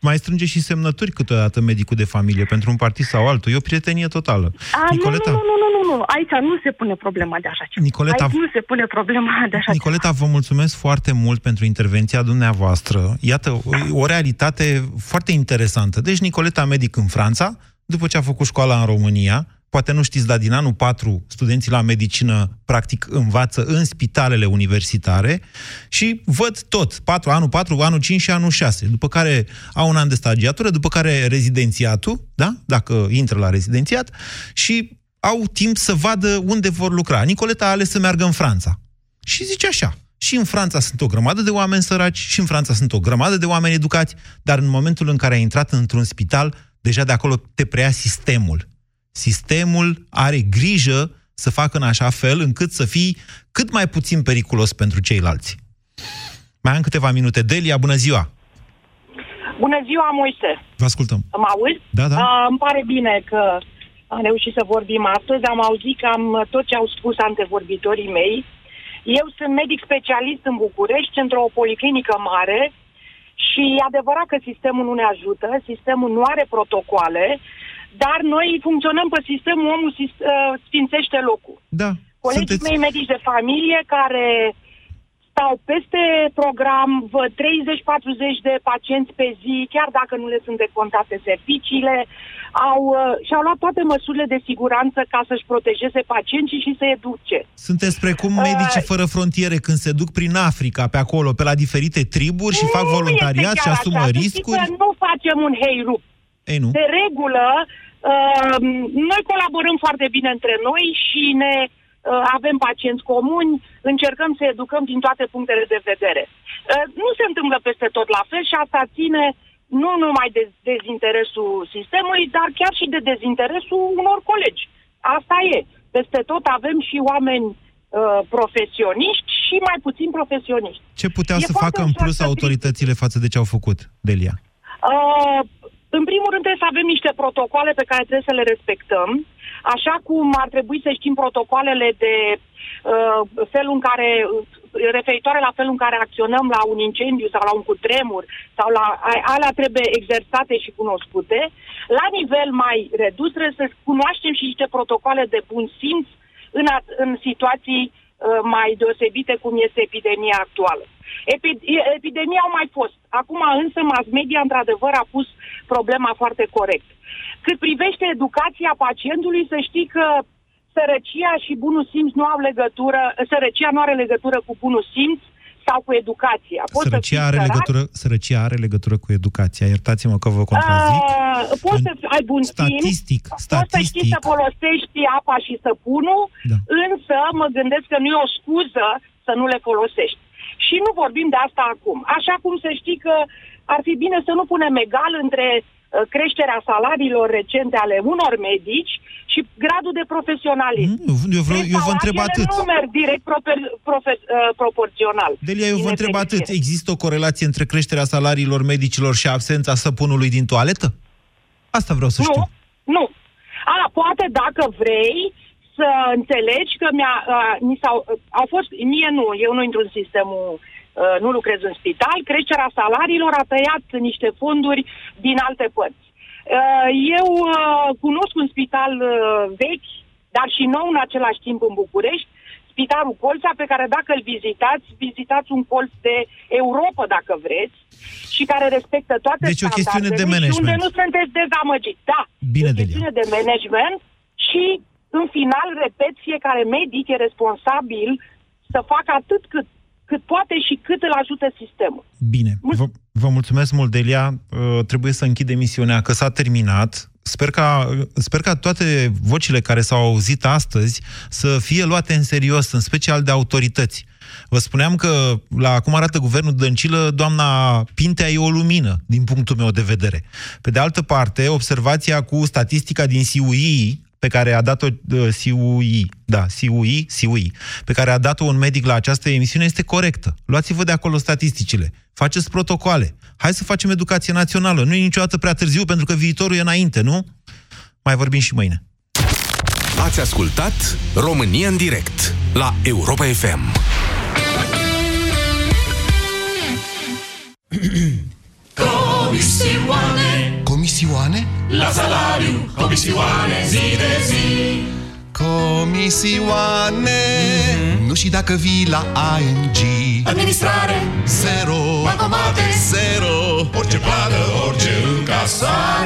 Speaker 3: Mai strânge și semnături câteodată medicul de familie pentru un partid sau altul. E o prietenie totală.
Speaker 12: A, Nicoleta... nu, nu, nu, nu, nu, nu. Aici nu se pune problema de așa ceva.
Speaker 3: Nicoleta...
Speaker 12: Aici nu se pune problema de așa
Speaker 3: Nicoleta, ceva. vă mulțumesc foarte mult pentru intervenția dumneavoastră. Iată, o, o realitate foarte interesantă. Deci, Nicoleta, medic în Franța, după ce a făcut școala în România, poate nu știți, dar din anul 4 studenții la medicină practic învață în spitalele universitare și văd tot, 4, anul 4, anul 5 și anul 6, după care au un an de stagiatură, după care rezidențiatul, da? dacă intră la rezidențiat, și au timp să vadă unde vor lucra. Nicoleta a ales să meargă în Franța. Și zice așa, și în Franța sunt o grămadă de oameni săraci, și în Franța sunt o grămadă de oameni educați, dar în momentul în care ai intrat într-un spital, deja de acolo te preia sistemul Sistemul are grijă să facă în așa fel încât să fii cât mai puțin periculos pentru ceilalți. Mai am câteva minute. Delia, bună ziua!
Speaker 13: Bună ziua, Moise!
Speaker 3: Vă ascultăm.
Speaker 13: Mă auzi?
Speaker 3: Da, da.
Speaker 13: Uh, îmi pare bine că am reușit să vorbim astăzi. Am auzit cam tot ce au spus antevorbitorii mei. Eu sunt medic specialist în București, într-o policlinică mare și e adevărat că sistemul nu ne ajută, sistemul nu are protocoale, dar noi funcționăm pe sistemul omul uh, sfințește locul.
Speaker 3: Da.
Speaker 13: Colegii Sunteți... mei medici de familie care stau peste program, văd 30-40 de pacienți pe zi, chiar dacă nu le sunt decontate serviciile, au, uh, și-au luat toate măsurile de siguranță ca să-și protejeze pacienții și să educe.
Speaker 3: Sunteți precum uh, medicii uh, fără frontiere când se duc prin Africa, pe acolo, pe la diferite triburi și fac voluntariat și asumă așa. riscuri?
Speaker 13: nu facem un hei rup.
Speaker 3: Ei, nu.
Speaker 13: De regulă, uh, noi colaborăm foarte bine între noi și ne uh, avem pacienți comuni, încercăm să educăm din toate punctele de vedere. Uh, nu se întâmplă peste tot la fel și asta ține nu numai de dezinteresul sistemului, dar chiar și de dezinteresul unor colegi. Asta e. Peste tot avem și oameni uh, profesioniști și mai puțin profesioniști.
Speaker 3: Ce puteau e să facă în plus autoritățile față de ce au făcut, Delia?
Speaker 13: Uh, în primul rând trebuie să avem niște protocoale pe care trebuie să le respectăm, așa cum ar trebui să știm protocoalele de uh, felul în care referitoare la felul în care acționăm la un incendiu sau la un cutremur sau la alea trebuie exersate și cunoscute. La nivel mai redus trebuie să cunoaștem și niște protocoale de bun simț în, în situații uh, mai deosebite cum este epidemia actuală. Epi- epidemia au mai fost. Acum însă mass media într-adevăr a pus problema foarte corect. Cât privește educația pacientului, să știi că sărăcia și bunul simț nu au legătură, sărăcia nu are legătură cu bunul simț sau cu educația.
Speaker 3: Poți sărăcia, are legătură, sărăcia are legătură cu educația. Iertați-mă că vă contrazic. Uh,
Speaker 13: poți să ai bun
Speaker 3: statistic,
Speaker 13: simț,
Speaker 3: statistic.
Speaker 13: poți să știi să folosești apa și săpunul, da. însă mă gândesc că nu e o scuză să nu le folosești. Și nu vorbim de asta acum. Așa cum să știi că ar fi bine să nu punem egal între uh, creșterea salariilor recente ale unor medici și gradul de profesionalism.
Speaker 3: Mm, eu, vreau, eu vă întreb atât.
Speaker 13: nu merg direct proper, profe, uh, proporțional.
Speaker 3: Delia, eu vă întreb atât. Există o corelație între creșterea salariilor medicilor și absența săpunului din toaletă? Asta vreau să
Speaker 13: nu,
Speaker 3: știu.
Speaker 13: Nu. A, poate dacă vrei, să înțelegi că mi-a, uh, mi s-au, uh, au fost, mie nu, eu nu intru în sistemul, uh, nu lucrez în spital, creșterea salariilor a tăiat niște fonduri din alte părți. Uh, eu uh, cunosc un spital uh, vechi, dar și nou în același timp în București, Spitalul Colța, pe care dacă îl vizitați, vizitați un colț de Europa, dacă vreți, și care respectă toate
Speaker 3: deci o chestiune de management.
Speaker 13: unde nu sunteți dezamăgiți. Da,
Speaker 3: Bine,
Speaker 13: o chestiune de management și în final, repet, fiecare medic e responsabil să facă atât cât, cât poate și cât îl ajută sistemul.
Speaker 3: Bine. Vă, vă mulțumesc mult, Delia. Uh, trebuie să închid emisiunea, că s-a terminat. Sper ca, sper ca toate vocile care s-au auzit astăzi să fie luate în serios, în special de autorități. Vă spuneam că, la cum arată guvernul Dăncilă, doamna Pintea e o lumină, din punctul meu de vedere. Pe de altă parte, observația cu statistica din CUI, pe care a dat-o uh, CUI, da, CUI, CUI, pe care a dat-o un medic la această emisiune este corectă. Luați-vă de acolo statisticile. Faceți protocoale. Hai să facem educație națională. Nu e niciodată prea târziu, pentru că viitorul e înainte, nu? Mai vorbim și mâine.
Speaker 4: Ați ascultat România în direct la Europa FM.
Speaker 14: Comisioane
Speaker 1: Comisioane?
Speaker 14: La salariu Comisioane zi de zi.
Speaker 1: Comisioane. Nu și dacă vii la ING
Speaker 14: Administrare.
Speaker 1: Zero.
Speaker 14: Bankomate
Speaker 1: Zero.
Speaker 14: Orice plată, orice încasare